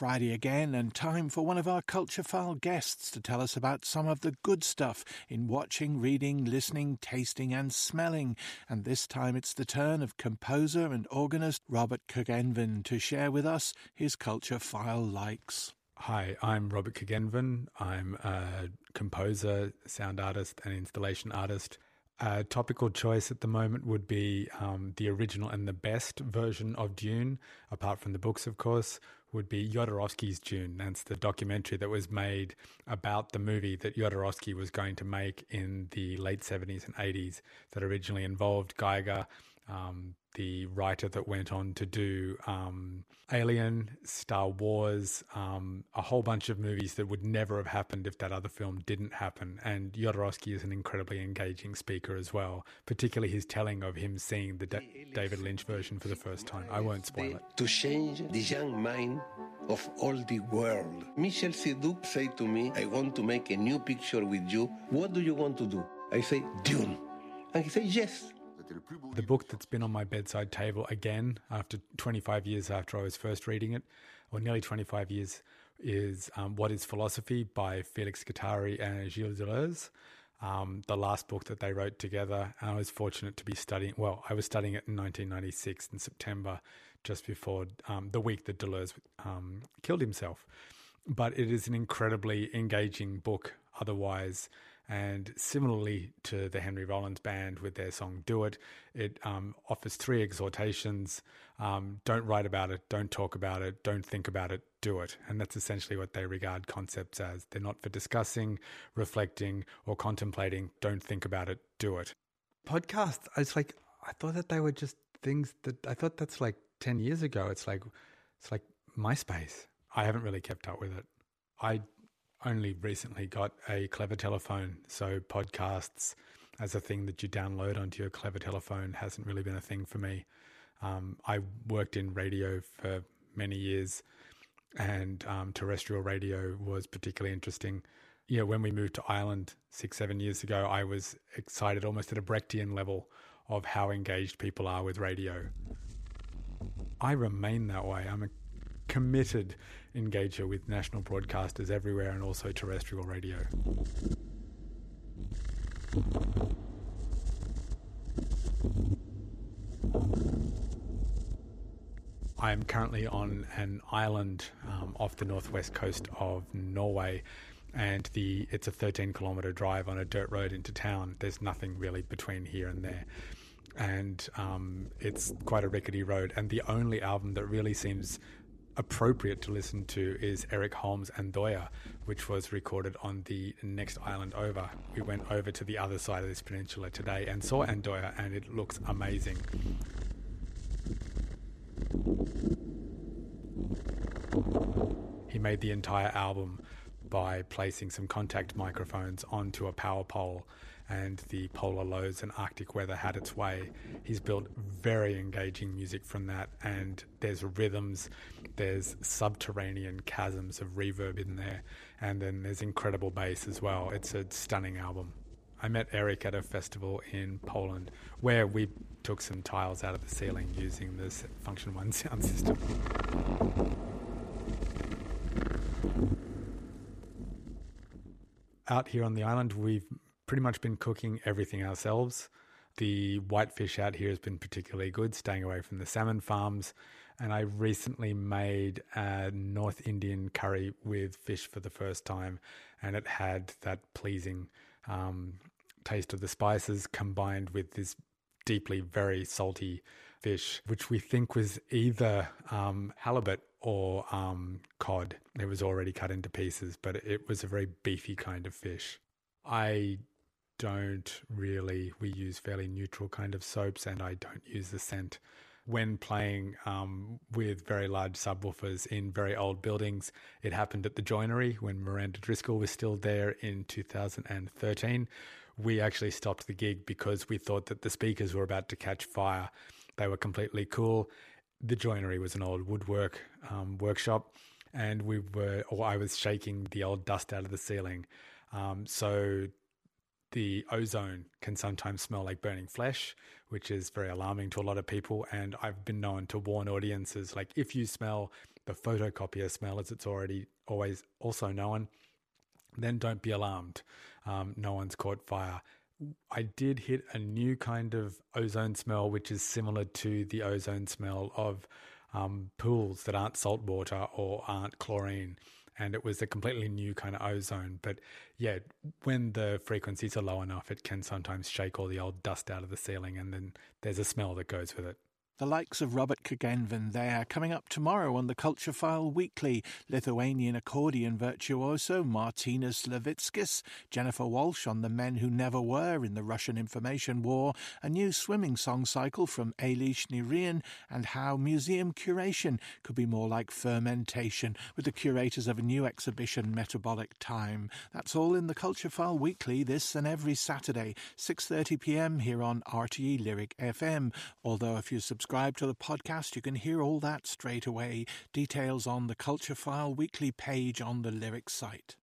Friday again, and time for one of our Culture File guests to tell us about some of the good stuff in watching, reading, listening, tasting, and smelling. And this time it's the turn of composer and organist Robert Curgenven to share with us his Culture File likes. Hi, I'm Robert Curgenven. I'm a composer, sound artist, and installation artist. A topical choice at the moment would be um, the original and the best version of Dune, apart from the books, of course, would be Jodorowsky's Dune. That's the documentary that was made about the movie that Jodorowsky was going to make in the late 70s and 80s that originally involved Giger, um, the writer that went on to do um, Alien, Star Wars, um, a whole bunch of movies that would never have happened if that other film didn't happen. And Jodorowsky is an incredibly engaging speaker as well, particularly his telling of him seeing the da- David Lynch version for the first time. I won't spoil it. To change the young mind of all the world. Michel Seydoux said to me, I want to make a new picture with you. What do you want to do? I say, Dune. And he said, yes. The book that's been on my bedside table again after 25 years after I was first reading it, or nearly 25 years, is um, What is Philosophy by Felix Guattari and Gilles Deleuze. Um, the last book that they wrote together. And I was fortunate to be studying, well, I was studying it in 1996 in September, just before um, the week that Deleuze um, killed himself. But it is an incredibly engaging book otherwise. And similarly to the Henry Rollins Band with their song Do It, it um, offers three exhortations um, don't write about it, don't talk about it, don't think about it, do it. And that's essentially what they regard concepts as. They're not for discussing, reflecting, or contemplating. Don't think about it, do it. Podcasts, it's like, I thought that they were just things that I thought that's like 10 years ago. It's like, it's like MySpace. I haven't really kept up with it. I only recently got a clever telephone, so podcasts as a thing that you download onto your clever telephone hasn't really been a thing for me. Um, I worked in radio for many years, and um, terrestrial radio was particularly interesting. Yeah, when we moved to Ireland six, seven years ago, I was excited almost at a Brechtian level of how engaged people are with radio. I remain that way. I'm committed engager with national broadcasters everywhere and also terrestrial radio. I am currently on an island um, off the northwest coast of Norway, and the it's a 13 kilometer drive on a dirt road into town. There's nothing really between here and there, and um, it's quite a rickety road. And the only album that really seems appropriate to listen to is Eric Holmes' Andøya, which was recorded on the next island over. We went over to the other side of this peninsula today and saw Andøya, and it looks amazing. He made the entire album by placing some contact microphones onto a power pole and the polar lows and Arctic weather had its way. He's built very engaging music from that, and there's rhythms, there's subterranean chasms of reverb in there, and then there's incredible bass as well. It's a stunning album. I met Eric at a festival in Poland where we took some tiles out of the ceiling using this Function One sound system. Out here on the island, we've pretty much been cooking everything ourselves. The whitefish out here has been particularly good, staying away from the salmon farms. And I recently made a North Indian curry with fish for the first time, and it had that pleasing um, taste of the spices combined with this deeply very salty fish, which we think was either um, halibut or um, cod. It was already cut into pieces, but it was a very beefy kind of fish. I don't really, we use fairly neutral kind of soaps and I don't use the scent. When playing um, with very large subwoofers in very old buildings, it happened at the joinery when Miranda Driscoll was still there in 2013. We actually stopped the gig because we thought that the speakers were about to catch fire. They were completely cool. The joinery was an old woodwork um, workshop, and we were, or I was shaking the old dust out of the ceiling. Um, so the ozone can sometimes smell like burning flesh, which is very alarming to a lot of people. And I've been known to warn audiences like, if you smell the photocopier smell, as it's already always also known, then don't be alarmed. Um, no one's caught fire. I did hit a new kind of ozone smell, which is similar to the ozone smell of um, pools that aren't salt water or aren't chlorine. And it was a completely new kind of ozone. But yeah, when the frequencies are low enough, it can sometimes shake all the old dust out of the ceiling, and then there's a smell that goes with it. The likes of Robert Curgenven there, coming up tomorrow on the Culture File Weekly. Lithuanian accordion virtuoso Martynas Levickis, Jennifer Walsh on the men who never were in the Russian Information War, a new swimming song cycle from Eilish Nirian, and how museum curation could be more like fermentation with the curators of a new exhibition, Metabolic Time. That's all in the Culture File Weekly this and every Saturday, 6:30 p.m. here on RTE Lyric FM. Although if you subscribe subscribe to the podcast, you can hear all that straight away. Details on the Culture File weekly page on the Lyric site.